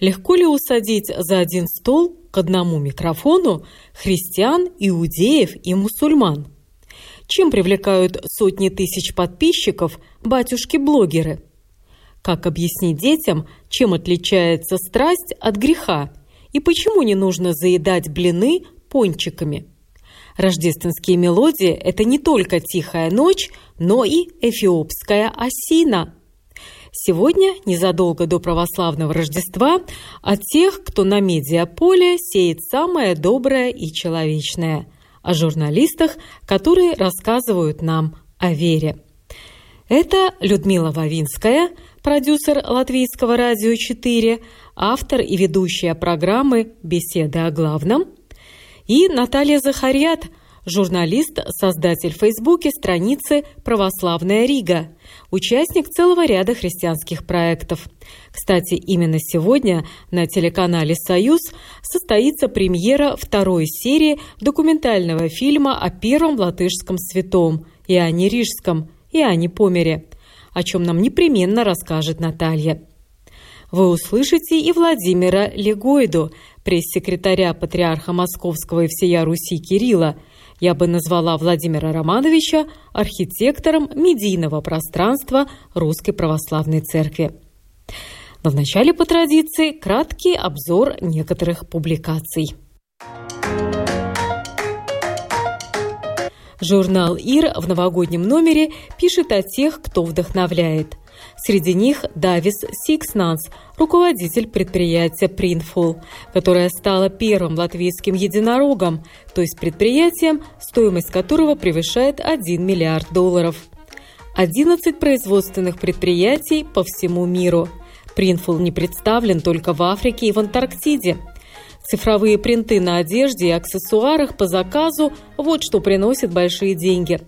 Легко ли усадить за один стол к одному микрофону христиан, иудеев и мусульман? Чем привлекают сотни тысяч подписчиков батюшки-блогеры? Как объяснить детям, чем отличается страсть от греха? И почему не нужно заедать блины пончиками? Рождественские мелодии – это не только «Тихая ночь», но и «Эфиопская осина». Сегодня, незадолго до православного Рождества, о тех, кто на медиаполе сеет самое доброе и человечное, о журналистах, которые рассказывают нам о вере. Это Людмила Вавинская, продюсер Латвийского радио 4, автор и ведущая программы «Беседы о главном», и Наталья Захарьят, журналист, создатель в Фейсбуке страницы «Православная Рига», участник целого ряда христианских проектов. Кстати, именно сегодня на телеканале «Союз» состоится премьера второй серии документального фильма о первом латышском святом Иоанне Рижском, Иоанне Помере, о чем нам непременно расскажет Наталья. Вы услышите и Владимира Легойду, пресс-секретаря патриарха Московского и всея Руси Кирилла. Я бы назвала Владимира Романовича архитектором медийного пространства Русской Православной Церкви. Но вначале, по традиции, краткий обзор некоторых публикаций. Журнал «Ir» в новогоднем номере пишет о тех, кто вдохновляет. Среди них Давис Сикснанс, руководитель предприятия Printful, которое стало первым латвийским единорогом, то есть предприятием, стоимость которого превышает 1 миллиард долларов. 11 производственных предприятий по всему миру. Printful не представлен только в Африке и в Антарктиде. Цифровые принты на одежде и аксессуарах по заказу – вот что приносит большие деньги.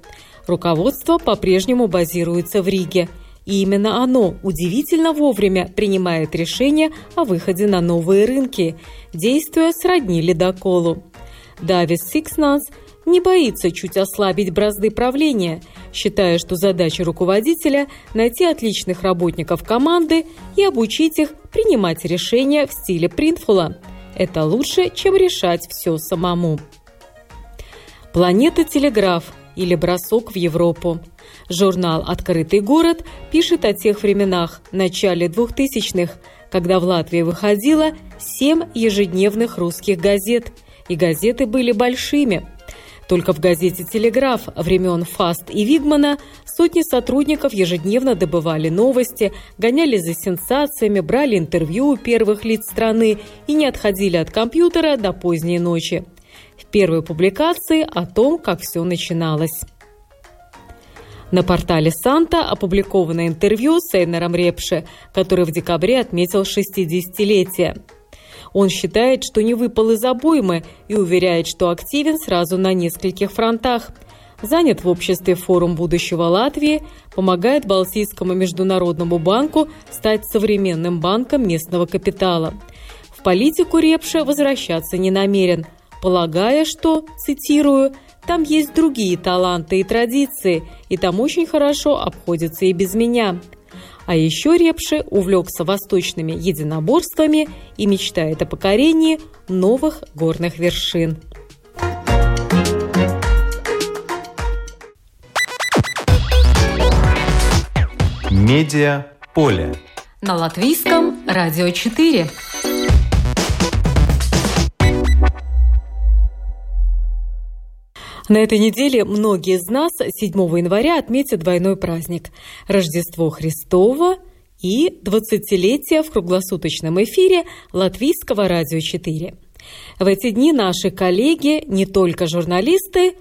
Руководство по-прежнему базируется в Риге – и именно оно удивительно вовремя принимает решение о выходе на новые рынки, действуя сродни ледоколу. Давис Сикснанс не боится чуть ослабить бразды правления, считая, что задача руководителя – найти отличных работников команды и обучить их принимать решения в стиле Printful а. Это лучше, чем решать все самому. Планета Телеграф или бросок в Европу. Журнал «Открытый город» пишет о тех временах, начале 2000-х, когда в Латвии выходило семь ежедневных русских газет, и газеты были большими. Только в газете «Телеграф» времен Фаст и Вигмана сотни сотрудников ежедневно добывали новости, гоняли за сенсациями, брали интервью у первых лиц страны и не отходили от компьютера до поздней ночи. В первой публикации о том, как все начиналось. На портале «Санта» опубликовано интервью с Эйнером Репше, который в декабре отметил 60-летие. Он считает, что не выпал из обоймы и уверяет, что активен сразу на нескольких фронтах. Занят в обществе форум будущего Латвии, помогает Балтийскому международному банку стать современным банком местного капитала. В политику Репше возвращаться не намерен, полагая, что, цитирую, там есть другие таланты и традиции, и там очень хорошо обходятся и без меня. А еще Репши увлекся восточными единоборствами и мечтает о покорении новых горных вершин. Медиа поле. На латвийском радио 4. На этой неделе многие из нас 7 января отметят двойной праздник – Рождество Христово и 20-летие в круглосуточном эфире Латвийского радио 4. В эти дни наши коллеги не только журналисты,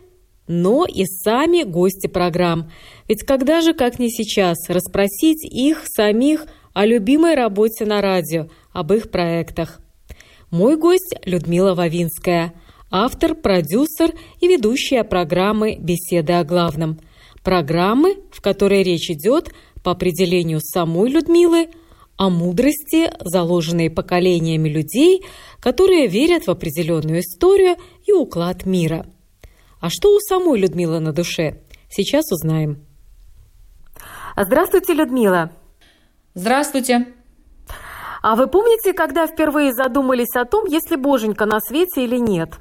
но и сами гости программ. Ведь когда же, как не сейчас, расспросить их самих о любимой работе на радио, об их проектах – Мой гость Людмила Вавинская, автор, продюсер и ведущая программы «Беседы о главном». Программы, в которой речь идет, по определению самой Людмилы, о мудрости, заложенной поколениями людей, которые верят в определенную историю и уклад мира. А что у самой Людмилы на душе? Сейчас узнаем. Здравствуйте, Людмила. Здравствуйте. А вы помните, когда впервые задумались о том, есть ли боженька на свете или нет?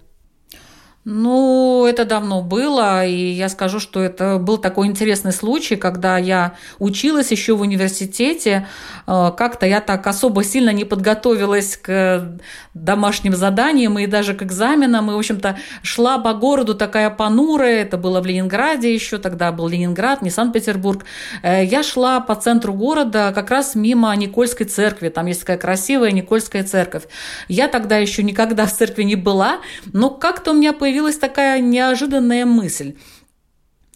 Ну, это давно было, и я скажу, что это был такой интересный случай, когда я училась еще в университете. Э, как-то я так особо сильно не подготовилась к домашним заданиям и даже к экзаменам. И, в общем-то, шла по городу такая понурая. Это было в Ленинграде еще, тогда был Ленинград, не Санкт-Петербург. Э, я шла по центру города как раз мимо Никольской церкви. Там есть такая красивая Никольская церковь. Я тогда еще никогда в церкви не была, но как-то у меня появилось появилась такая неожиданная мысль.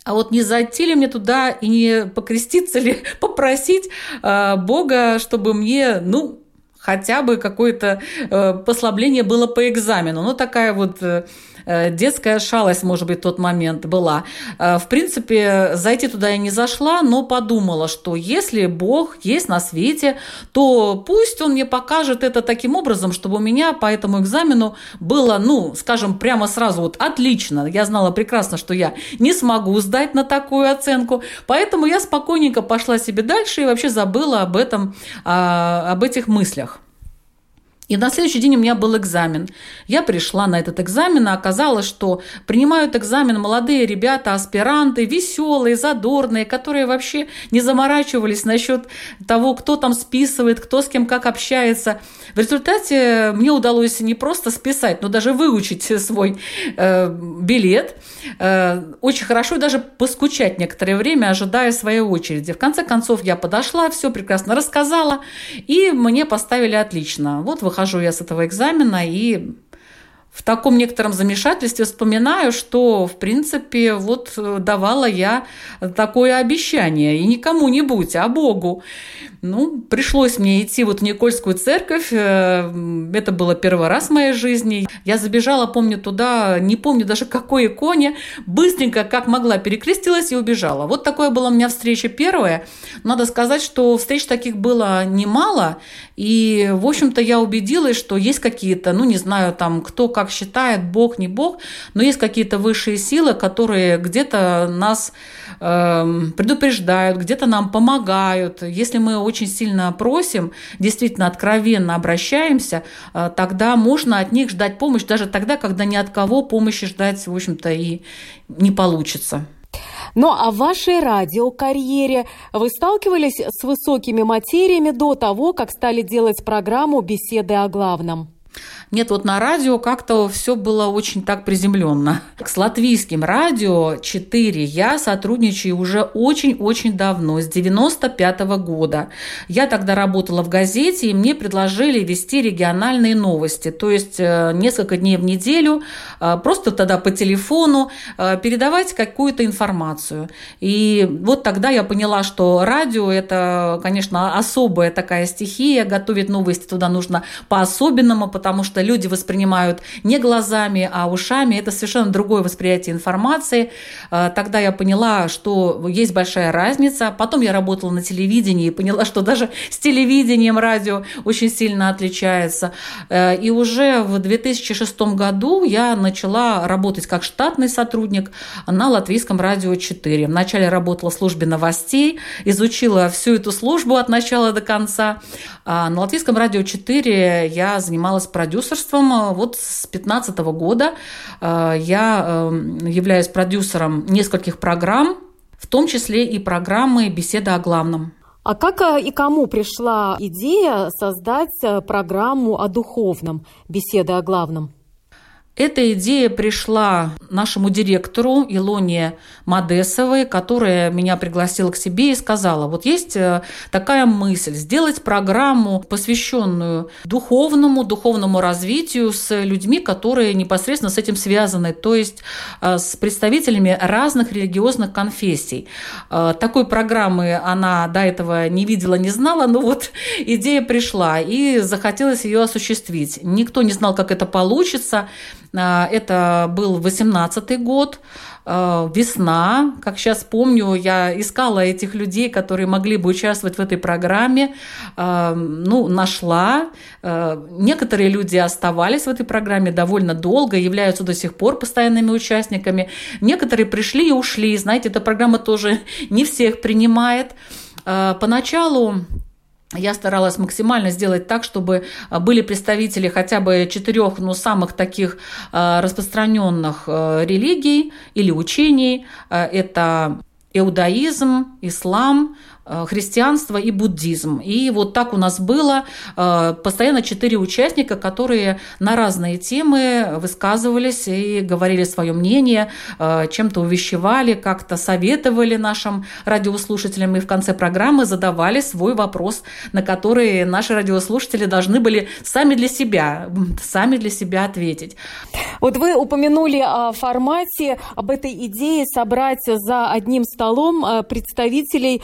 А вот не зайти ли мне туда и не покреститься ли, попросить э, Бога, чтобы мне, ну, хотя бы какое-то э, послабление было по экзамену. Ну, такая вот... Э, детская шалость, может быть, в тот момент была. Э, в принципе, зайти туда я не зашла, но подумала, что если Бог есть на свете, то пусть Он мне покажет это таким образом, чтобы у меня по этому экзамену было, ну, скажем, прямо сразу вот отлично. Я знала прекрасно, что я не смогу сдать на такую оценку, поэтому я спокойненько пошла себе дальше и вообще забыла об этом, а, об этих мыслях. И на следующий день у меня был экзамен. Я пришла на этот экзамен, а оказалось, что принимают экзамен молодые ребята, аспиранты, веселые, задорные, которые вообще не заморачивались насчет того, кто там списывает, кто с кем как общается. В результате мне удалось не просто списать, но даже выучить свой э, билет. Э, очень хорошо и даже поскучать некоторое время, ожидая своей очереди. В конце концов я подошла, все прекрасно рассказала, и мне поставили отлично. Вот вы выхожу я с этого экзамена и в таком некотором замешательстве вспоминаю, что, в принципе, вот э, давала я такое обещание, и не кому-нибудь, а Богу. Ну, пришлось мне идти вот в Никольскую церковь. Э, это было первый раз в моей жизни. Я забежала, помню, туда, не помню даже какой иконе, быстренько, как могла, перекрестилась и убежала. Вот такое была у меня встреча первая. Надо сказать, что встреч таких было немало. И, в общем-то, я убедилась, что есть какие-то, ну, не знаю, там, кто как считает, Бог, не Бог, но есть какие-то высшие силы, которые где-то нас э, предупреждают, где-то нам помогают. Если мы очень сильно просим, действительно откровенно обращаемся, э, тогда можно от них ждать помощь, даже тогда, когда ни от кого помощи ждать, в общем-то, и не получится. Ну а в вашей радиокарьере вы сталкивались с высокими материями до того, как стали делать программу «Беседы о главном»? Нет, вот на радио как-то все было очень так приземленно. С латвийским радио 4 я сотрудничаю уже очень-очень давно, с 95 -го года. Я тогда работала в газете, и мне предложили вести региональные новости, то есть э, несколько дней в неделю, э, просто тогда по телефону э, передавать какую-то информацию. И вот тогда я поняла, что радио – это, конечно, особая такая стихия, готовить новости туда нужно по-особенному, потому что люди воспринимают не глазами, а ушами. Это совершенно другое восприятие информации. А, тогда я поняла, что есть большая разница. Потом я работала на телевидении и поняла, что даже с телевидением радио очень сильно отличается. Э, и уже в 2006 году я начала работать как штатный сотрудник на Латвийском радио 4. Вначале работала в службе новостей, изучила всю эту службу от начала до конца. А на Латвийском радио 4 я занималась продюсерством. Вот с 2015 года э, я э, являюсь продюсером нескольких программ, в том числе и программы «Беседа о главном». А как э, и кому пришла идея создать программу о духовном «Беседа о главном»? Эта идея пришла нашему директору Илоне Мадесовой, которая меня пригласила к себе и сказала, вот есть э, такая мысль, сделать программу, посвященную духовному, духовному развитию с людьми, которые непосредственно с этим связаны, то есть э, с представителями разных религиозных конфессий. Э, такой программы она до этого не видела, не знала, но вот идея пришла, и захотелось ее осуществить. Никто не знал, как это получится, это был 18 год, а, весна. Как сейчас помню, я искала этих людей, которые могли бы участвовать в этой программе. А, ну, нашла. Некоторые люди оставались в этой программе довольно долго, являются до сих пор постоянными участниками. Некоторые пришли и ушли. Знаете, эта программа тоже не всех принимает. Поначалу я старалась максимально сделать так, чтобы а, были представители хотя бы четырех, ну, самых таких а, распространенных а, религий или учений. Это иудаизм, ислам, христианство и буддизм. И вот так у нас было э, постоянно четыре участника, которые на разные темы высказывались и говорили свое мнение, э, чем-то увещевали, как-то советовали нашим радиослушателям и в конце программы задавали свой вопрос, на который наши радиослушатели должны были сами для себя, сами для себя ответить. Вот вы упомянули о формате, об этой идее собрать за одним столом представителей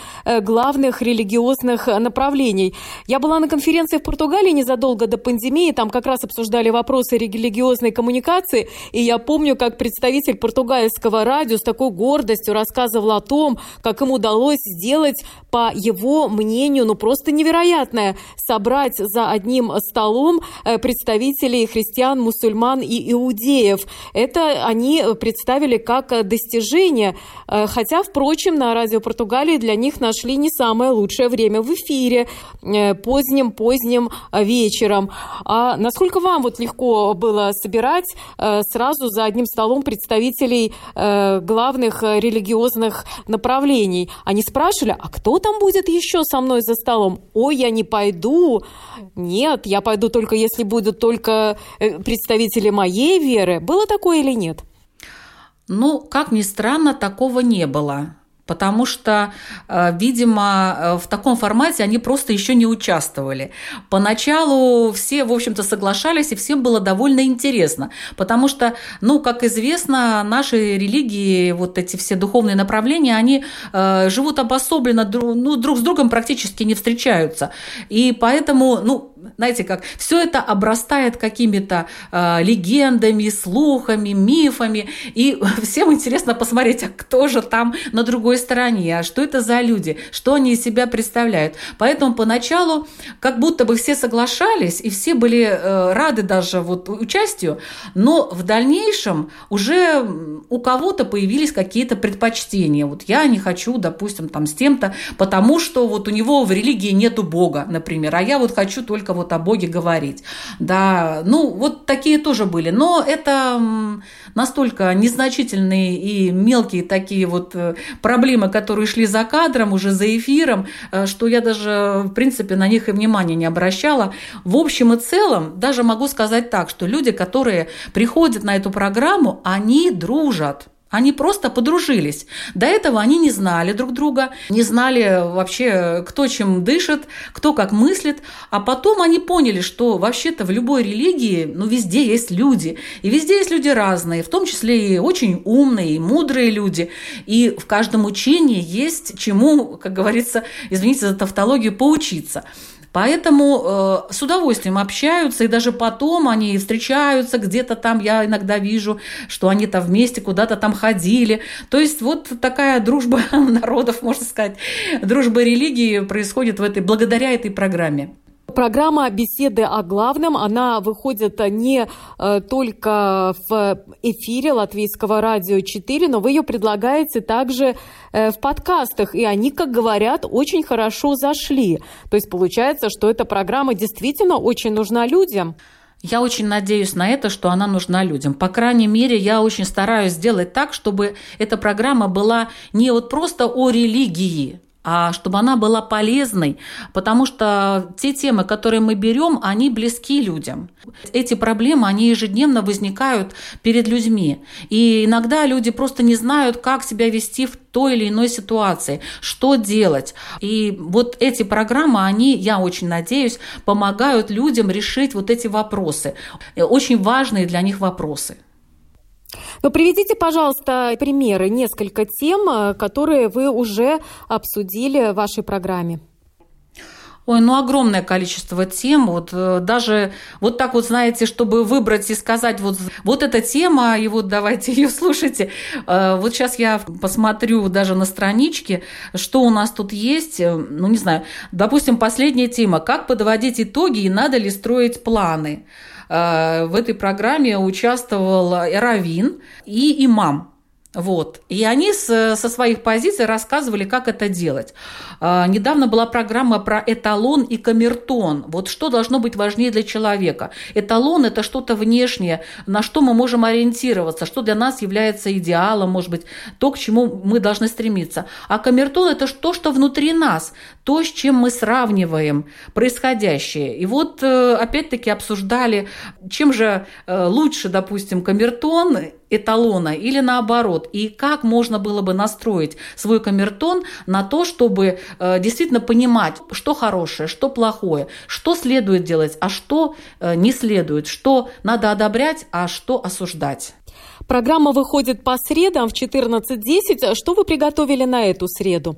главных религиозных направлений. Я была на конференции в Португалии незадолго до пандемии, там как раз обсуждали вопросы религиозной коммуникации, и я помню, как представитель португальского радио с такой гордостью рассказывал о том, как им удалось сделать, по его мнению, ну просто невероятное, собрать за одним столом э, представителей христиан, мусульман и иудеев. Это они представили как достижение, э, хотя, впрочем, на радио Португалии для них нашли не самое лучшее время в эфире поздним-поздним э, вечером. А насколько вам вот легко было собирать э, сразу за одним столом представителей э, главных религиозных направлений? Они спрашивали, а кто там будет еще со мной за столом? Ой, я не пойду. Нет, я пойду только если будут только представители моей веры. Было такое или нет? Ну, как ни странно, такого не было потому что, э, видимо, э, в таком формате они просто еще не участвовали. Поначалу все, в общем-то, соглашались, и всем было довольно интересно, потому что, ну, как известно, наши религии, вот эти все духовные направления, они э, живут обособленно, ну, друг с другом практически не встречаются. И поэтому, ну, знаете, как все это обрастает какими-то э, легендами, слухами, мифами, и всем интересно посмотреть, а кто же там на другой стороне, а что это за люди, что они из себя представляют. Поэтому поначалу как будто бы все соглашались, и все были э, рады даже вот участию, но в дальнейшем уже у кого-то появились какие-то предпочтения. Вот я не хочу, допустим, там с тем-то, потому что вот у него в религии нету Бога, например, а я вот хочу только вот о Боге говорить. Да, ну вот такие тоже были, но это настолько незначительные и мелкие такие вот э, проблемы, проблемы, которые шли за кадром, уже за эфиром, э, что я даже, в принципе, на них и внимания не обращала. В общем и целом, даже могу сказать так, что люди, которые приходят на эту программу, они дружат. Они просто подружились. До этого они не знали друг друга, не знали вообще, кто чем дышит, кто как мыслит. А потом они поняли, что вообще-то в любой религии, ну, везде есть люди. И везде есть люди разные, в том числе и очень умные, и мудрые люди. И в каждом учении есть чему, как говорится, извините за тавтологию, поучиться. Поэтому э, с удовольствием общаются, и даже потом они встречаются где-то там, я иногда вижу, что они-то вместе куда-то там ходили. То есть вот такая дружба народов, можно сказать, дружба религии происходит в этой, благодаря этой программе. Программа «Беседы о главном», она выходит не э, только в эфире Латвийского радио 4, но вы ее предлагаете также э, в подкастах, и они, как говорят, очень хорошо зашли. То есть получается, что эта программа действительно очень нужна людям. Я очень надеюсь на это, что она нужна людям. По крайней мере, я очень стараюсь сделать так, чтобы эта программа была не вот просто о религии, а чтобы она была полезной, потому что те темы, которые мы берем, они близки людям. Эти проблемы, они ежедневно возникают перед людьми. И иногда люди просто не знают, как себя вести в той или иной ситуации, что делать. И вот эти программы, они, я очень надеюсь, помогают людям решить вот эти вопросы, очень важные для них вопросы. Но приведите, пожалуйста, примеры, несколько тем, э, которые вы уже обсудили в вашей программе. Ой, ну огромное количество тем. Вот э, даже вот так вот, знаете, чтобы выбрать и сказать, вот, вот эта тема, и вот давайте ее слушайте. Э, вот сейчас я посмотрю даже на страничке, что у нас тут есть. Ну, не знаю, допустим, последняя тема. Как подводить итоги и надо ли строить планы? Э, в этой программе участвовал Равин и имам. Вот. И они со своих позиций рассказывали, как это делать. А, недавно была программа про эталон и камертон. Вот что должно быть важнее для человека. Эталон – это что-то внешнее, на что мы можем ориентироваться, что для нас является идеалом, может быть, то, к чему мы должны стремиться. А камертон – это то, что внутри нас, то, с чем мы сравниваем происходящее. И вот, э, опять-таки, обсуждали, чем же э, лучше, допустим, камертон эталона или наоборот, и как можно было бы настроить свой камертон на то, чтобы э, действительно понимать, что хорошее, что плохое, что следует делать, а что не следует, что надо одобрять, а что осуждать. Программа выходит по средам в 14.10. Что вы приготовили на эту среду?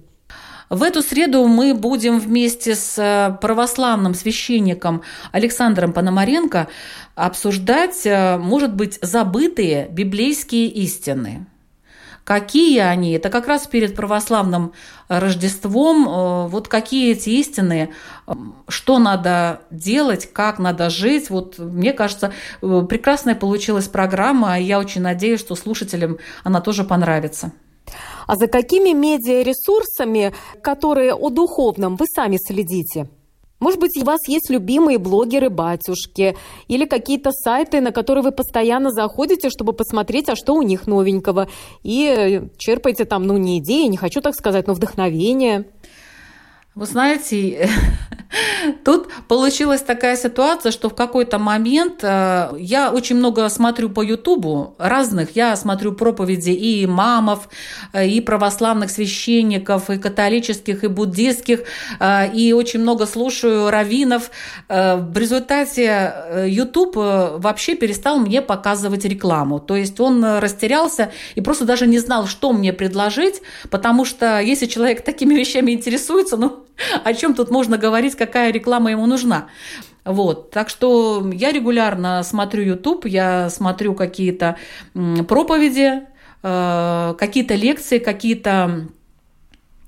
В эту среду мы будем вместе с э, православным священником Александром Пономаренко обсуждать, э, может быть, забытые библейские истины. Какие они? Это как раз перед православным Рождеством. Э, вот какие эти истины, что надо делать, как надо жить. Вот мне кажется, прекрасная получилась программа, я очень надеюсь, что слушателям она тоже понравится. А за какими медиаресурсами, которые о духовном, вы сами следите? Может быть, у вас есть любимые блогеры-батюшки или какие-то сайты, на которые вы постоянно заходите, чтобы посмотреть, а что у них новенького, и черпаете там, ну, не идеи, не хочу так сказать, но вдохновение. Вы знаете, тут получилась такая ситуация, что в какой-то момент э, я очень много смотрю по Ютубу разных. Я смотрю проповеди и имамов, э, и православных священников, и католических, и буддийских, э, и очень много слушаю раввинов. В результате Ютуб вообще перестал мне показывать рекламу. То есть он растерялся и просто даже не знал, что мне предложить, потому что если человек такими вещами интересуется, ну, о чем тут можно говорить, какая реклама ему нужна. Вот, так что я регулярно смотрю YouTube, я смотрю какие-то проповеди, э, какие-то лекции, какие-то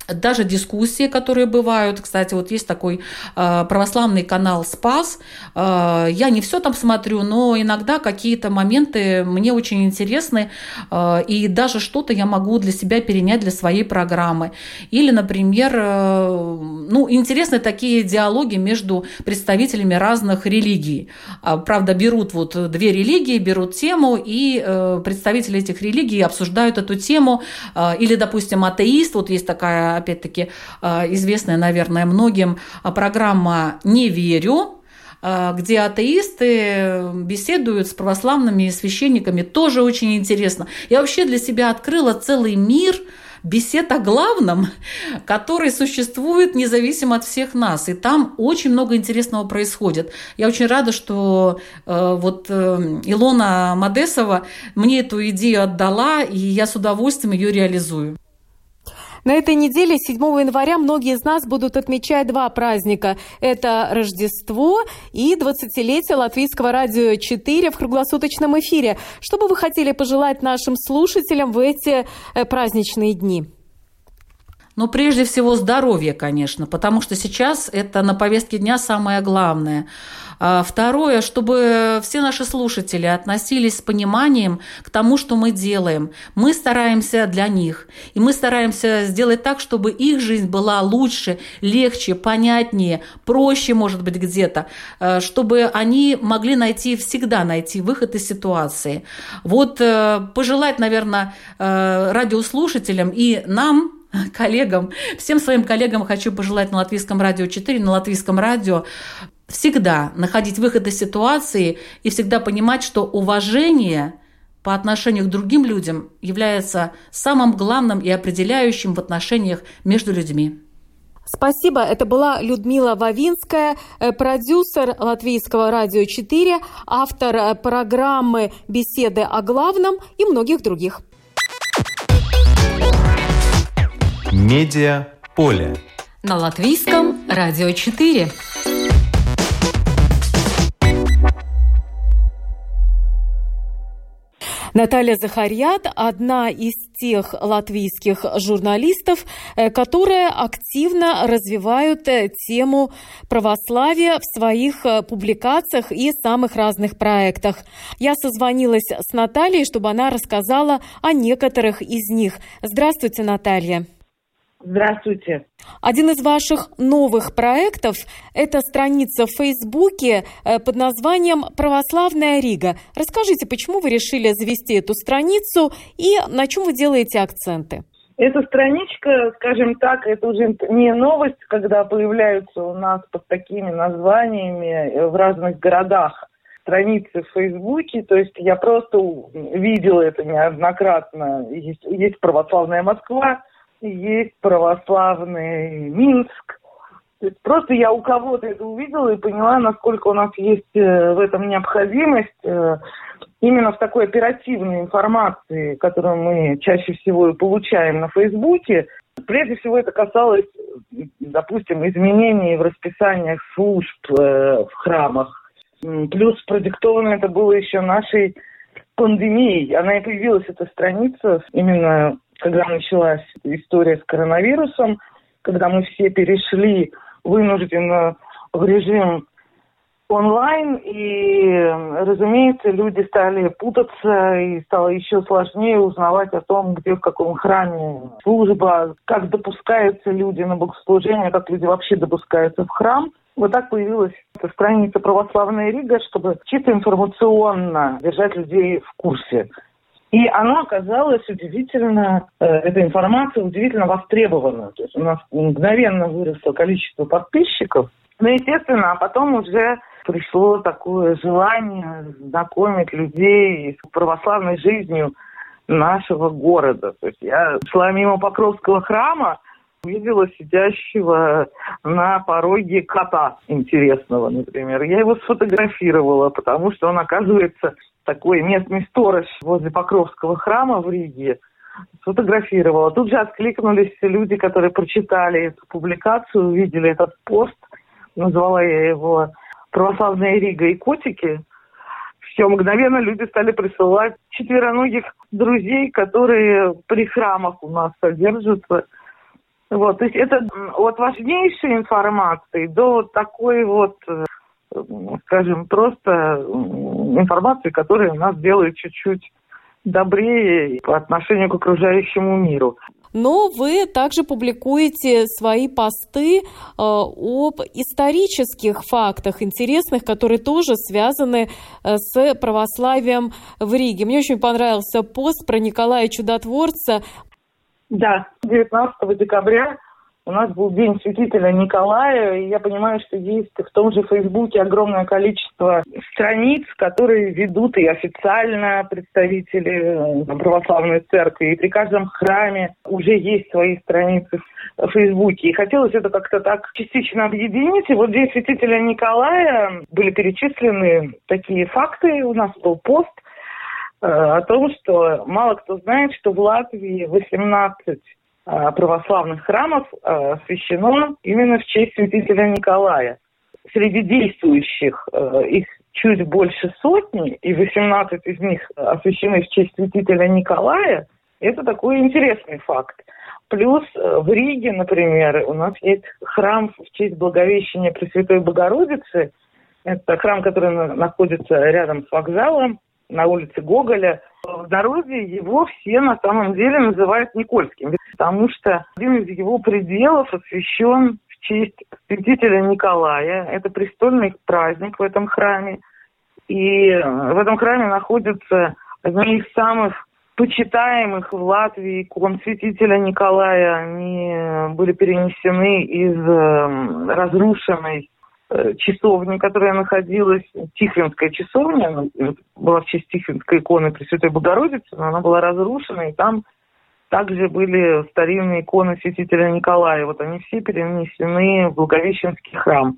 даже дискуссии, которые бывают. Кстати, вот есть такой э, православный канал «Спас». Э, я не все там смотрю, но иногда какие-то моменты мне очень интересны, э, и даже что-то я могу для себя перенять для своей программы. Или, например, э, ну, интересны такие диалоги между представителями разных религий. А, правда, берут вот две религии, берут тему, и э, представители этих религий обсуждают эту тему. Э, или, допустим, атеист, вот есть такая опять-таки, а, известная, наверное, многим а, программа «Не верю», а, где атеисты беседуют с православными священниками, тоже очень интересно. Я вообще для себя открыла целый мир бесед о главном, который существует независимо от всех нас. И там очень много интересного происходит. Я очень рада, что э, вот э, Илона Мадесова мне эту идею отдала, и я с удовольствием ее реализую. На этой неделе, 7 января, многие из нас будут отмечать два праздника. Это Рождество и 20-летие Латвийского радио 4 в круглосуточном эфире. Что бы вы хотели пожелать нашим слушателям в эти э, праздничные дни? Ну, прежде всего, здоровье, конечно, потому что сейчас это на повестке дня самое главное – а второе, чтобы все наши слушатели относились с пониманием к тому, что мы делаем. Мы стараемся для них, и мы стараемся сделать так, чтобы их жизнь была лучше, легче, понятнее, проще, может быть, где-то, э, чтобы они могли найти, всегда найти выход из ситуации. Вот э, пожелать, наверное, э, радиослушателям и нам, коллегам, всем своим коллегам хочу пожелать на Латвийском радио 4, на Латвийском радио всегда находить выход из ситуации и всегда понимать, что уважение по отношению к другим людям является самым главным и определяющим в отношениях между людьми. Спасибо. Это была Людмила Вавинская, э, продюсер Латвийского радио 4, автор э, программы «Беседы о главном» и многих других. Медиа поле. На Латвийском радио 4. Наталья Захарьят – одна из тех латвийских журналистов, э, которые активно развивают э, тему православия в своих э, публикациях и самых разных проектах. Я созвонилась с Натальей, чтобы она рассказала о некоторых из них. Здравствуйте, Наталья. Здравствуйте. Один из ваших новых проектов – это страница в Фейсбуке э, под названием «Православная Рига». Расскажите, почему вы решили завести эту страницу и на чем вы делаете акценты? Эта страничка, скажем так, это уже не новость, когда появляются у нас под такими названиями в разных городах страницы в Фейсбуке, то есть я просто видела это неоднократно. Есть, есть православная Москва, есть православный Минск. просто я у кого-то это увидела и поняла, насколько у нас есть э, в этом необходимость э, именно в такой оперативной информации, которую мы чаще всего и получаем на Фейсбуке. Прежде всего это касалось, допустим, изменений в расписаниях служб э, в храмах. Плюс продиктовано это было еще нашей пандемией. Она и появилась, эта страница, именно когда началась история с коронавирусом, когда мы все перешли вынужденно в режим онлайн, и, разумеется, люди стали путаться, и стало еще сложнее узнавать о том, где в каком храме служба, как допускаются люди на богослужение, как люди вообще допускаются в храм. Вот так появилась эта страница «Православная Рига», чтобы чисто информационно держать людей в курсе и она оказалась удивительно, э, эта информация удивительно востребована. То есть у нас мгновенно выросло количество подписчиков. Ну, естественно, а потом уже пришло такое желание знакомить людей с православной жизнью нашего города. То есть я шла мимо Покровского храма, увидела сидящего на пороге кота интересного, например. Я его сфотографировала, потому что он, оказывается, такой местный сторож возле Покровского храма в Риге, сфотографировала. Тут же откликнулись люди, которые прочитали эту публикацию, увидели этот пост. Назвала я его «Православная Рига и котики». Все, мгновенно люди стали присылать четвероногих друзей, которые при храмах у нас содержатся. Вот, то есть это от важнейшей информации до такой вот э, скажем, просто информации, которая нас делает чуть-чуть добрее по отношению к окружающему миру. Но вы также публикуете свои посты э, об исторических фактах интересных, которые тоже связаны э, с православием в Риге. Мне очень понравился пост про Николая Чудотворца. Да, 19 декабря у нас был День святителя Николая, и я понимаю, что есть в том же Фейсбуке огромное количество страниц, которые ведут и официально представители э, православной церкви, и при каждом храме уже есть свои страницы в Фейсбуке. И хотелось это как-то так частично объединить. И вот День святителя Николая были перечислены такие факты, у нас был пост, э, о том, что мало кто знает, что в Латвии 18 Э, православных храмов э, освящено именно в честь святителя Николая. Среди действующих э, их чуть больше сотни, и 18 из них освящены в честь святителя Николая. Это такой интересный факт. Плюс в Риге, например, у нас есть храм в честь Благовещения Пресвятой Богородицы. Это храм, который находится рядом с вокзалом на улице Гоголя – в народе его все на самом деле называют Никольским, потому что один из его пределов освящен в честь святителя Николая. Это престольный праздник в этом храме. И в этом храме находятся одни из самых почитаемых в Латвии икон святителя Николая, они были перенесены из эм, разрушенной э, часовни, которая находилась, Тихвинская часовня, была в честь Тихвинской иконы Пресвятой Богородицы, но она была разрушена, и там также были старинные иконы святителя Николая. Вот они все перенесены в Благовещенский храм.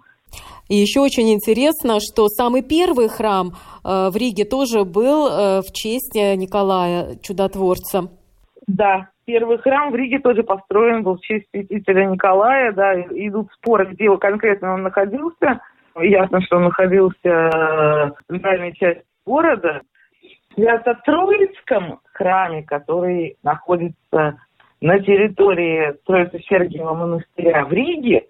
И еще очень интересно, что самый первый храм э, в Риге тоже был э, в честь Николая Чудотворца. Да, первый храм в Риге тоже построен был в честь святителя Николая. Да, идут споры, где конкретно он находился. Ясно, что он находился в центральной части города. В Свято-Троицком храме, который находится на территории Троицы-Сергиева монастыря в Риге,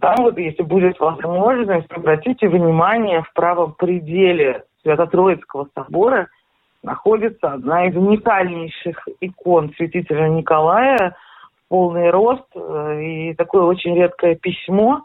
там вот, если будет возможность, обратите внимание, в правом пределе Свято-Троицкого собора находится одна из уникальнейших икон святителя Николая, полный рост э, и такое очень редкое письмо.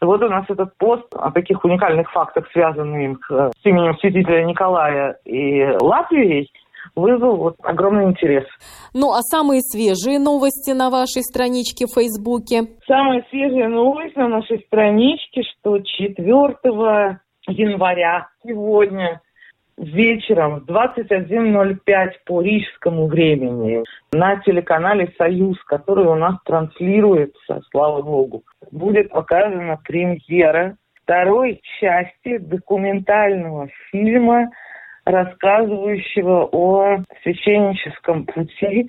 Вот у нас этот пост о таких уникальных фактах, связанных э, с именем святителя Николая и Латвией – вызвал вот огромный интерес. Ну, а самые свежие новости на вашей страничке в Фейсбуке? Самая свежая новость на нашей страничке, что 4 января сегодня вечером в 21.05 по рижскому времени на телеканале «Союз», который у нас транслируется, слава богу, будет показана премьера второй части документального фильма рассказывающего о священническом пути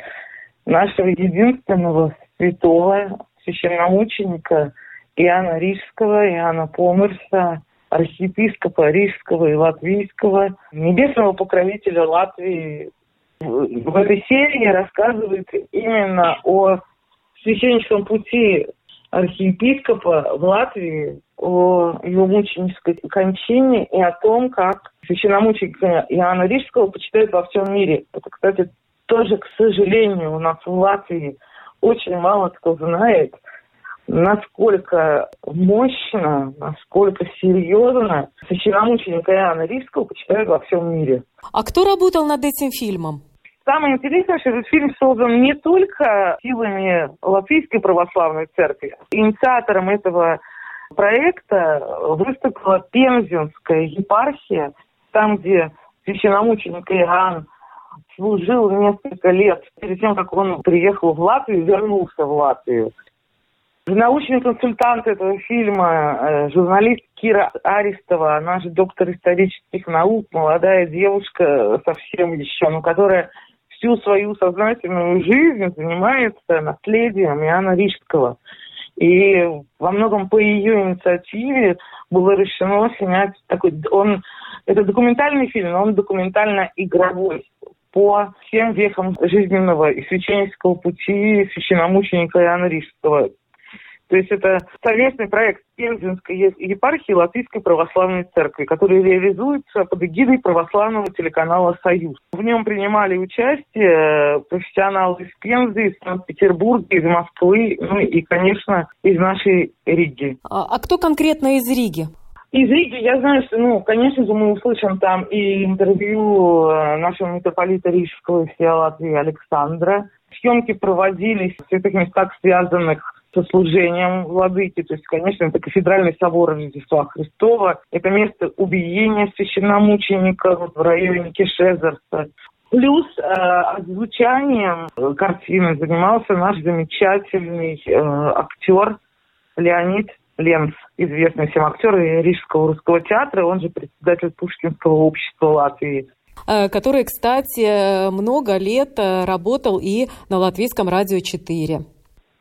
нашего единственного святого священномученика Иоанна Рижского, Иоанна Померса, архиепископа Рижского и Латвийского, небесного покровителя Латвии. В этой серии рассказывает именно о священническом пути архиепископа в Латвии, о его мученической кончине и о том, как священномученика Иоанна Рижского почитают во всем мире. Это, кстати, тоже, к сожалению, у нас в Латвии очень мало кто знает, насколько мощно, насколько серьезно священномученика Иоанна Рижского почитают во всем мире. А кто работал над этим фильмом? Самое интересное, что этот фильм создан не только силами Латвийской православной церкви. Инициатором этого проекта выступила Пензенская епархия, там, где священномученик Иоанн служил несколько лет перед тем, как он приехал в Латвию, вернулся в Латвию. Научный консультант этого фильма, э, журналист Кира Аристова, она же доктор исторических наук, молодая девушка совсем еще, но которая всю свою сознательную жизнь занимается наследием Иоанна Рижского. И во многом по ее инициативе было решено снять такой... Он, это документальный фильм, но он документально-игровой по всем векам жизненного и священнического пути священномученика Иоанна Рижского. То есть это совместный проект Пензенской епархии Латвийской Православной Церкви, который реализуется под эгидой православного телеканала «Союз». В нем принимали участие профессионалы из Пензы, из Санкт-Петербурга, из Москвы, ну и, конечно, из нашей Риги. А, а кто конкретно из Риги? Из Риги я знаю, что, ну, конечно же, мы услышим там и интервью э, нашего митрополита Рижского и всей Латвии Александра. Съемки проводились в святых местах, связанных со служением владыки. То есть, конечно, это кафедральный собор Рождества Христова. Это место убиения священномучеников в районе Кешезерса. Плюс э, озвучанием картины занимался наш замечательный э, актер Леонид Ленц, известный всем актер Рижского русского театра, он же председатель Пушкинского общества Латвии э, который, кстати, много лет э, работал и на Латвийском радио 4.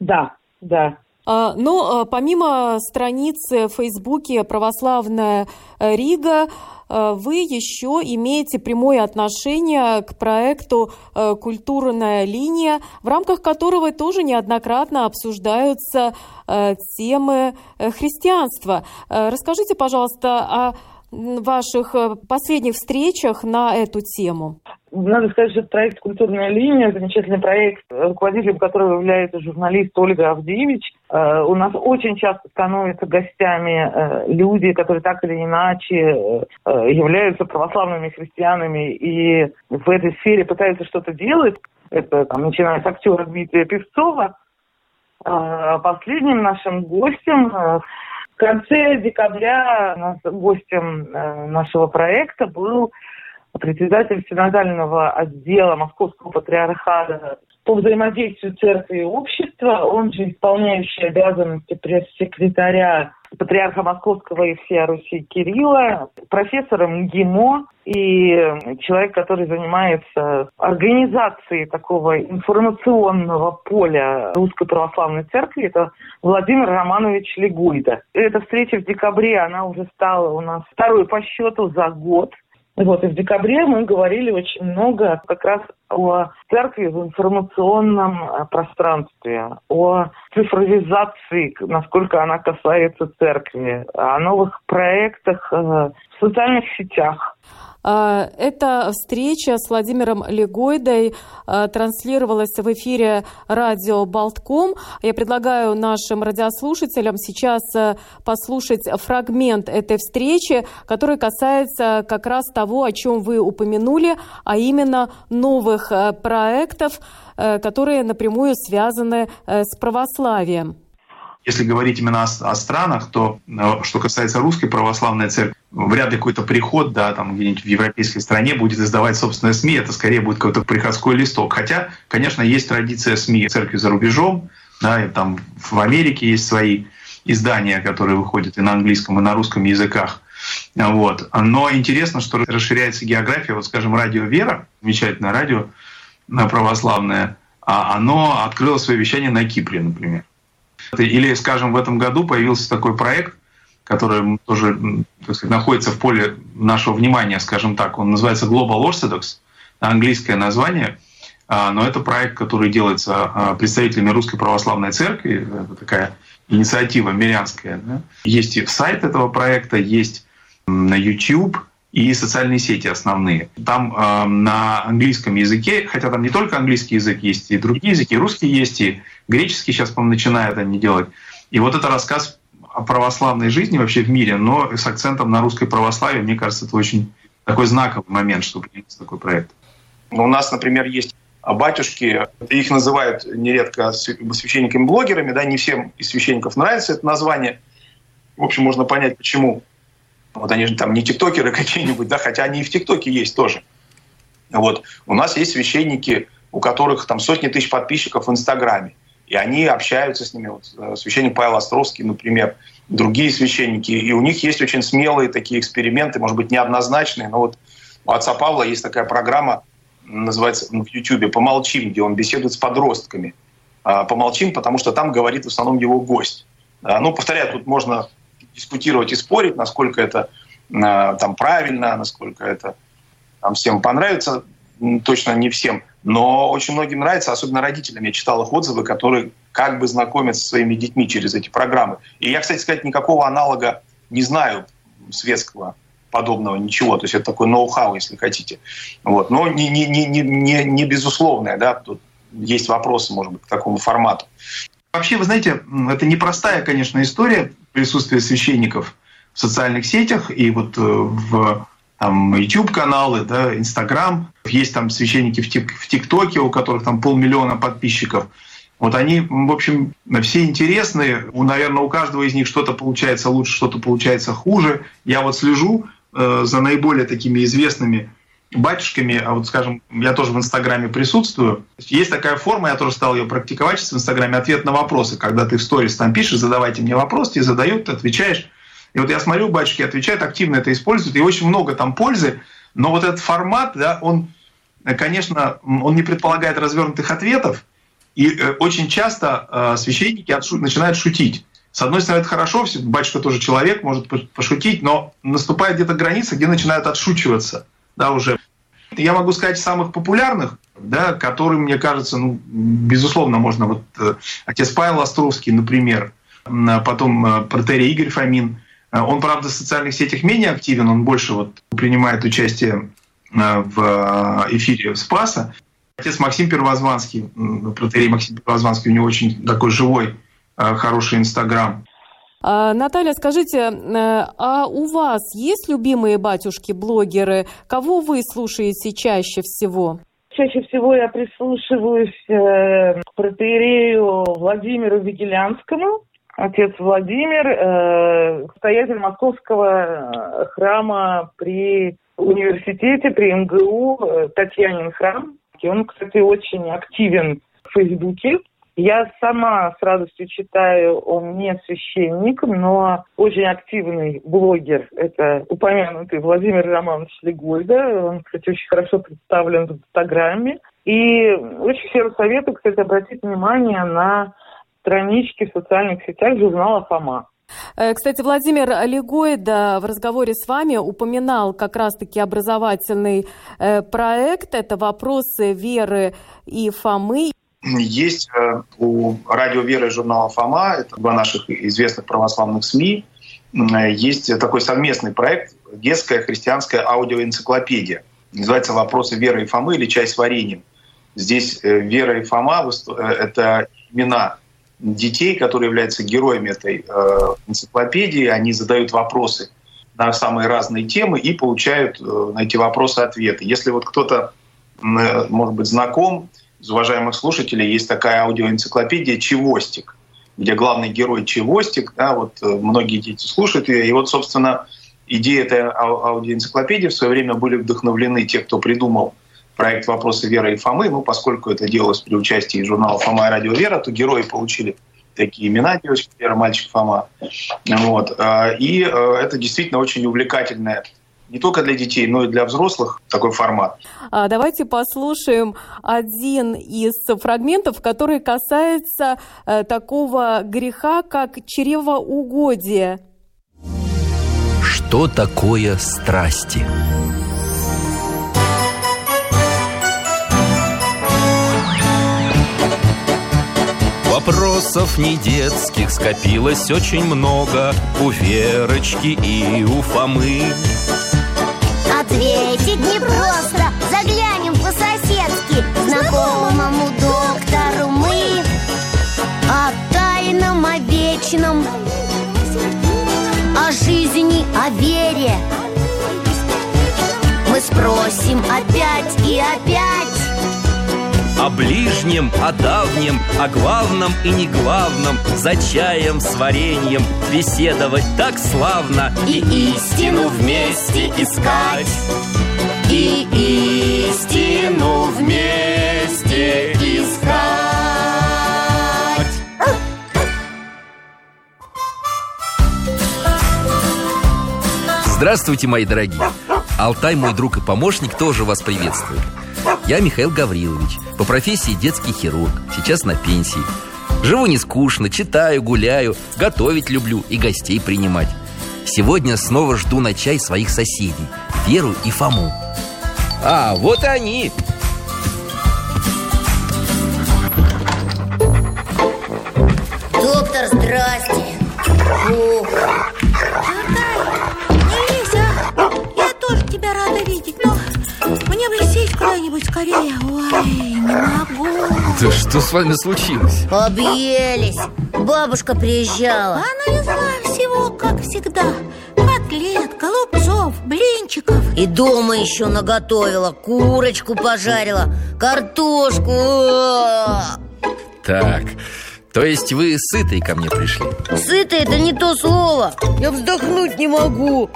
Да, да. А, но а, помимо страницы в Фейсбуке «Православная э, Рига», а, вы еще имеете прямое отношение к проекту э, «Культурная линия», в рамках которого тоже неоднократно обсуждаются э, темы христианства. Расскажите, пожалуйста, о ваших последних встречах на эту тему. Надо сказать, что проект «Культурная линия» – замечательный проект, руководителем которого является журналист Ольга Авдеевич. Э, у нас очень часто становятся гостями э, люди, которые так или иначе э, являются православными христианами и в этой сфере пытаются что-то делать. Это там, начиная с актера Дмитрия Певцова. Последним нашим гостем в конце декабря гостем нашего проекта был председатель синодального отдела Московского патриархата по взаимодействию церкви и общества, он же исполняющий обязанности пресс-секретаря патриарха Московского и всей Руси Кирилла, профессор МГИМО и человек, который занимается организацией такого информационного поля Русской Православной Церкви, это Владимир Романович Легуйда. Эта встреча в декабре, она уже стала у нас второй по счету за год. Вот, и в декабре мы говорили очень много как раз о церкви в информационном э, пространстве, о цифровизации, насколько она касается церкви, о новых проектах э, в социальных сетях. А, эта встреча с Владимиром Легойдой а, транслировалась в эфире радио «Болтком». Я предлагаю нашим радиослушателям сейчас а, послушать фрагмент этой встречи, который касается как раз того, о чем вы упомянули, а именно новых проектов, которые напрямую связаны с православием. Если говорить именно о, о странах, то что касается русской православной церкви, вряд ли какой-то приход, да, там где-нибудь в европейской стране будет издавать собственные СМИ, это скорее будет какой-то приходской листок. Хотя, конечно, есть традиция СМИ церкви за рубежом, да, и там в Америке есть свои издания, которые выходят и на английском, и на русском языках. Вот. Но интересно, что расширяется география. Вот, скажем, радио «Вера», замечательное радио э, православное, а оно открыло свое вещание на Кипре, например. Или, скажем, в этом году появился такой проект который тоже сказать, находится в поле нашего внимания, скажем так. Он называется Global Orthodox, английское название, а, но это проект, который делается а, представителями Русской Православной Церкви, это такая инициатива мирянская. Есть и сайт этого проекта, есть на YouTube и социальные сети основные. Там э, на английском языке, хотя там не только английский язык есть, и другие языки, русский есть, и греческий сейчас, по-моему, начинают они делать. И вот это рассказ о православной жизни вообще в мире, но с акцентом на русской православии, мне кажется, это очень такой знаковый момент, чтобы появился такой проект. У нас, например, есть батюшки, их называют нередко священниками-блогерами, да, не всем из священников нравится это название. В общем, можно понять, почему. Вот они же там не тиктокеры какие-нибудь, да, хотя они и в тиктоке есть тоже. Вот. У нас есть священники, у которых там сотни тысяч подписчиков в Инстаграме и они общаются с ними. Вот, э, священник Павел Островский, например, другие священники, и у них есть очень смелые такие эксперименты, может быть, неоднозначные, но вот у отца Павла есть такая программа, называется в Ютьюбе «Помолчим», где он беседует с подростками. А, «Помолчим», потому что там говорит в основном его гость. А, ну, повторяю, тут можно дискутировать и спорить, насколько это а, там правильно, насколько это там, всем понравится, точно не всем – но очень многим нравится, особенно родителям. Я читал их отзывы, которые как бы знакомятся со своими детьми через эти программы. И я, кстати сказать, никакого аналога не знаю светского подобного ничего. То есть это такой ноу-хау, если хотите. Вот. Но не, не, не, не, не безусловное. Да? Тут есть вопросы, может быть, к такому формату. Вообще, вы знаете, это непростая, конечно, история присутствия священников в социальных сетях и вот э, в там YouTube-каналы, да, Instagram. Есть там священники в ТикТоке, у которых там полмиллиона подписчиков. Вот они, в общем, все интересные. У, наверное, у каждого из них что-то получается лучше, что-то получается хуже. Я вот слежу э, за наиболее такими известными батюшками, а вот, скажем, я тоже в Инстаграме присутствую. Есть такая форма, я тоже стал ее практиковать в Инстаграме, ответ на вопросы. Когда ты в сторис там пишешь, задавайте мне вопрос, тебе задают, ты отвечаешь. И вот я смотрю, батюшки отвечают, активно это используют, и очень много там пользы, но вот этот формат, да, он, конечно, он не предполагает развернутых ответов, и э, очень часто э, священники начинают шутить. С одной стороны, это хорошо, батюшка тоже человек, может пошутить, но наступает где-то граница, где начинают отшучиваться, да, уже. Я могу сказать самых популярных, да, которые, мне кажется, ну, безусловно, можно, вот э, отец Павел Островский, например, потом э, протерей Игорь Фомин, Э, он, правда, в социальных сетях менее активен, он больше вот принимает участие в эфире Спаса. Отец Максим Первозванский, протерей Максим Первозванский, у него очень такой живой хороший Инстаграм. А, Наталья, скажите, э, а у вас есть любимые батюшки-блогеры? Кого вы слушаете чаще всего? Чаще всего я прислушиваюсь э, к протеерею Владимиру Вигелянскому. Отец Владимир, э, стоятель московского э, храма при университете, при МГУ, э, Татьянин храм. И он, кстати, очень активен в Фейсбуке. Я сама с радостью читаю, он не священник, но очень активный блогер. Это упомянутый Владимир Романович Легойда. Он, кстати, очень хорошо представлен в Инстаграме. И очень всем советую, кстати, обратить внимание на странички в социальных сетях журнала «Фома». Э, кстати, Владимир Легойда в разговоре с вами упоминал как раз-таки образовательный э, проект. Это вопросы веры и Фомы. Есть э, у радио «Вера» и журнала «Фома», это два наших известных православных СМИ, есть такой совместный проект «Детская христианская аудиоэнциклопедия». Называется «Вопросы веры и Фомы» или «Чай с вареньем». Здесь Вера и Фома — это имена детей, которые являются героями этой э, энциклопедии. Они задают вопросы на самые разные темы и получают э, на эти вопросы ответы. Если вот кто-то, э, может быть, знаком из уважаемых слушателей, есть такая аудиоэнциклопедия «Чевостик», где главный герой Чевостик, да, вот э, многие дети слушают ее. И вот, собственно, идея этой аудиоэнциклопедии в свое время были вдохновлены те, кто придумал проект «Вопросы Веры и Фомы». Ну, поскольку это делалось при участии журнала «Фома» и «Радио Вера», то герои получили такие имена девочка Вера, мальчик Фома. Вот. А, и э, это действительно очень увлекательная не только для детей, но и для взрослых такой формат. А давайте послушаем один из фрагментов, который касается э, такого греха, как чревоугодие. Что такое страсти? Вопросов не детских скопилось очень много У Верочки и у Фомы Ответить непросто, заглянем по-соседски Знакомому доктору мы О тайном, о вечном О жизни, о вере. Мы спросим опять и опять о ближнем, о давнем, о главном и не главном За чаем с вареньем беседовать так славно И истину вместе искать. И истину вместе искать. Здравствуйте, мои дорогие! Алтай, мой друг и помощник, тоже вас приветствует я Михаил Гаврилович, по профессии детский хирург, сейчас на пенсии. Живу не скучно, читаю, гуляю, готовить люблю и гостей принимать. Сегодня снова жду на чай своих соседей, Веру и Фому. А, вот они! Доктор, здрасте! Ух. Скорее. Ой, не могу. Да что с вами случилось? Объелись Бабушка приезжала. Она везла всего, как всегда. Котлет, голубцов, блинчиков. И дома еще наготовила. Курочку пожарила, картошку. Так, то есть вы сытые ко мне пришли? Сытый это не то слово. Я вздохнуть не могу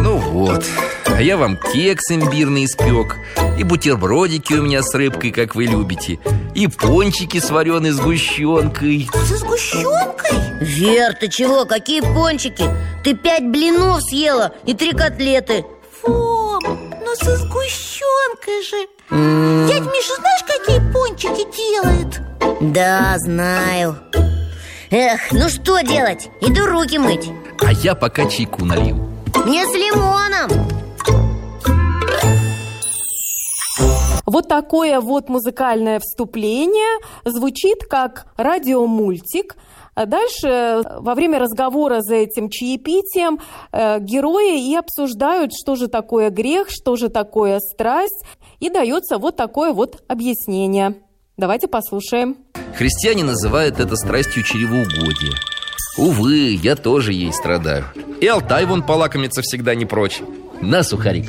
Ну вот, а я вам кекс имбирный испек И бутербродики у меня с рыбкой, как вы любите И пончики с вареной сгущенкой Со сгущенкой? Вер, ты чего? Какие пончики? Ты пять блинов съела и три котлеты Фом, ну со сгущенкой же mm. Дядь Миша, знаешь, какие пончики делает? Да, знаю Эх, ну что делать? Иду руки мыть А я пока чайку налью Мне с лимоном Вот такое вот музыкальное вступление звучит как радиомультик. А дальше, во время разговора за этим чаепитием, э, герои и обсуждают, что же такое грех, что же такое страсть, и дается вот такое вот объяснение. Давайте послушаем. Христиане называют это страстью чревоугодия. Увы, я тоже ей страдаю. И Алтай вон полакомиться всегда не прочь. На, сухарик.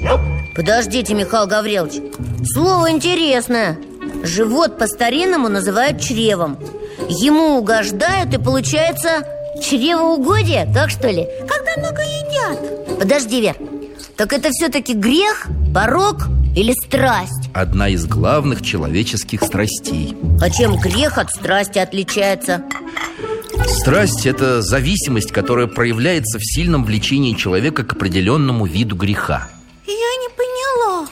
Подождите, Михаил Гаврилович Слово интересное Живот по-старинному называют чревом Ему угождают и получается чревоугодие, так что ли? Когда много едят Подожди, Вер Так это все-таки грех, порог или страсть? Одна из главных человеческих страстей А чем грех от страсти отличается? Страсть – это зависимость, которая проявляется в сильном влечении человека к определенному виду греха Я не поняла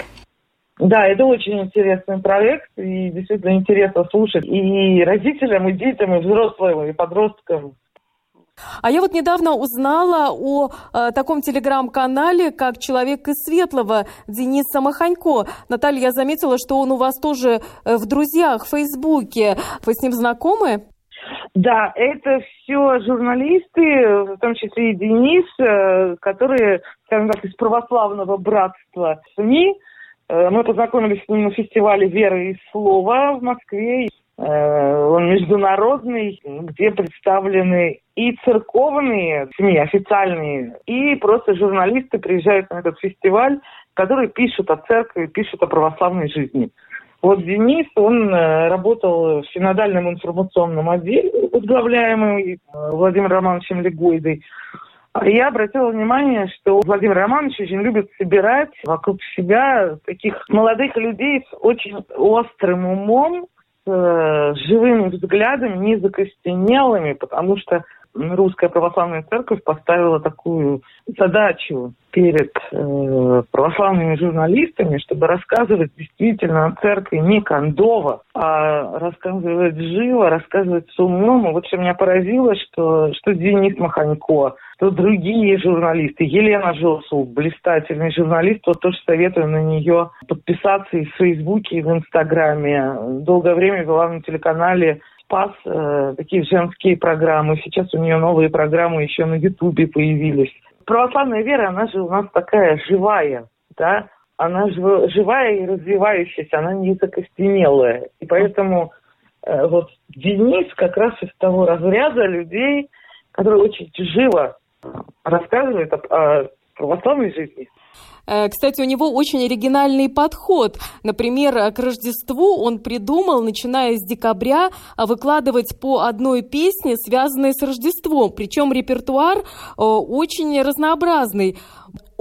Да, это очень интересный проект, и действительно интересно слушать и родителям, и детям, и взрослым, и подросткам. А я вот недавно узнала о э, таком телеграм-канале, как «Человек из Светлого» Дениса Маханько. Наталья, я заметила, что он у вас тоже э, в друзьях в Фейсбуке. Вы с ним знакомы? Да, это все журналисты, в том числе и Денис, э, которые, скажем так, из православного братства СМИ. Э, Мы познакомились с ним на фестивале «Вера и слова» в Москве. Э, Он международный, где представлены и церковные СМИ, официальные, и просто журналисты приезжают на этот фестиваль, которые пишут о церкви, пишут о православной жизни. Вот Денис, он э, работал в синодальном информационном отделе, возглавляемый э, Владимиром Романовичем Легойдой. А Я обратила внимание, что Владимир Романович очень любит собирать вокруг себя таких молодых людей с очень острым умом, с э, живыми взглядами, не закостенелыми, потому что Русская Православная Церковь поставила такую задачу перед э, православными журналистами, чтобы рассказывать действительно о церкви не кондово, а рассказывать живо, рассказывать с умом. И вот что меня поразило, что, что Денис Маханько, что другие журналисты, Елена Жосул, блистательный журналист, вот тоже советую на нее подписаться и в Фейсбуке, и в Инстаграме. Долгое время была на телеканале Спас э, такие женские программы. Сейчас у нее новые программы еще на Ютубе появились. Православная вера, она же у нас такая живая, да, она жив- живая и развивающаяся, она не закостенелая. И поэтому э, вот Денис как раз из того разряда людей, которые очень живо рассказывают о, о православной жизни. Э, Кстати, у него очень оригинальный подход. Например, э, к Рождеству он придумал, начиная с декабря, а, выкладывать по одной песне, связанной с Рождеством. Причем репертуар э, очень разнообразный.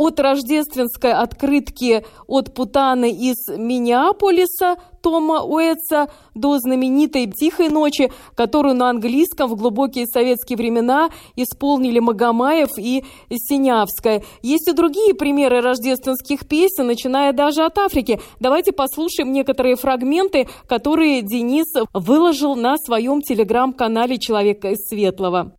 От рождественской открытки от Путаны из Миннеаполиса Тома Уэтса до знаменитой «Тихой ночи», которую на английском в глубокие советские времена исполнили Магомаев и Синявская. Есть и другие примеры рождественских песен, начиная даже от Африки. Давайте послушаем некоторые фрагменты, которые Денис выложил на своем телеграм-канале «Человека из Светлого».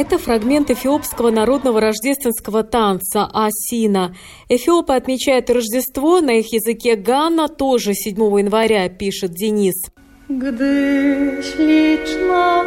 Это фрагмент эфиопского народного рождественского танца «Асина». Эфиопы отмечают Рождество на их языке Ганна тоже 7 января, пишет Денис. Gdy śliczna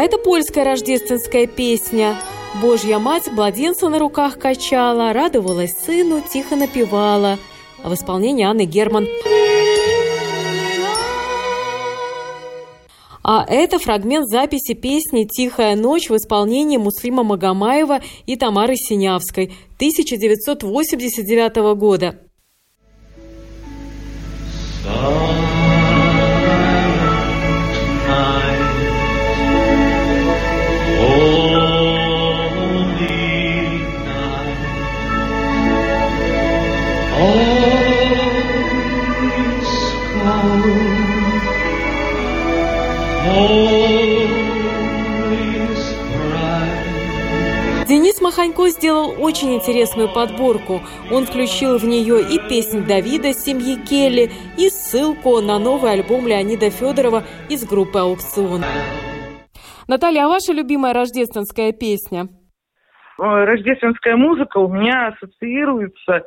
А это польская рождественская песня. Божья мать младенца на руках качала, радовалась сыну, тихо напевала. В исполнении Анны Герман. А это фрагмент записи песни «Тихая ночь» в исполнении Муслима Магомаева и Тамары Синявской 1989 года. Маханько сделал очень интересную подборку. Он включил в нее и песнь Давида семьи Келли, и ссылку на новый альбом Леонида Федорова из группы «Аукцион». Наталья, а ваша любимая рождественская песня? рождественская музыка у меня ассоциируется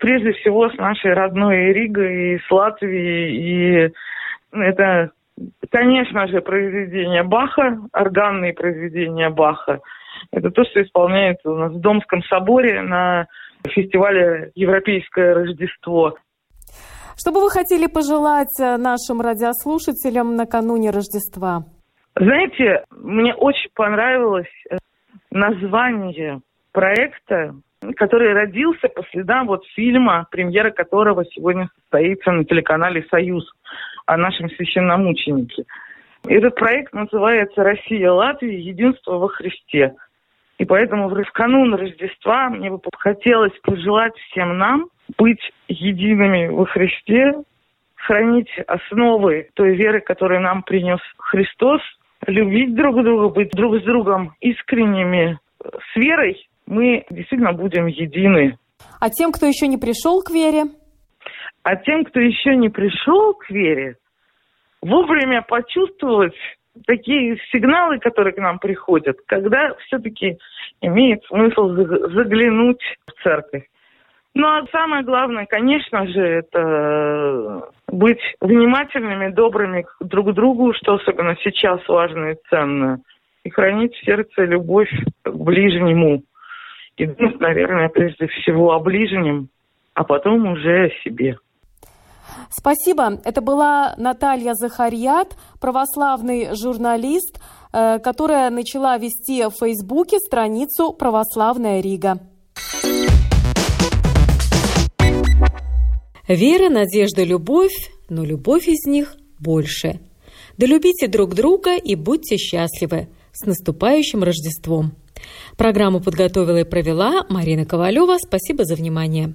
прежде всего с нашей родной Ригой и с Латвией. И это, конечно же, произведения Баха, органные произведения Баха. Это то, что исполняется у нас в Домском соборе на фестивале «Европейское Рождество». Что бы вы хотели пожелать э, нашим радиослушателям накануне Рождества? Знаете, мне очень понравилось э, название проекта, который родился по следам вот фильма, премьера которого сегодня состоится на телеканале «Союз» о нашем священномученике. Этот проект называется «Россия, Латвия. Единство во Христе». И поэтому в канун Рождества мне бы хотелось пожелать всем нам быть едиными во Христе, хранить основы той веры, которую нам принес Христос, любить друг друга, быть друг с другом искренними. С верой мы действительно будем едины. А тем, кто еще не пришел к вере? А тем, кто еще не пришел к вере, вовремя почувствовать такие сигналы, которые к нам приходят, когда все-таки имеет смысл заглянуть в церковь. Ну а самое главное, конечно же, это быть внимательными, добрыми друг к другу, что особенно сейчас важно и ценно, и хранить в сердце любовь к ближнему. И думать, наверное, прежде всего о ближнем, а потом уже о себе. Спасибо. Это была Наталья Захарьят, православный журналист, э, которая начала вести в Фейсбуке страницу «Православная Рига». Вера, надежда, любовь, но любовь из них больше. Да любите друг друга и будьте счастливы. С наступающим Рождеством! Программу подготовила и провела Марина Ковалева. Спасибо за внимание.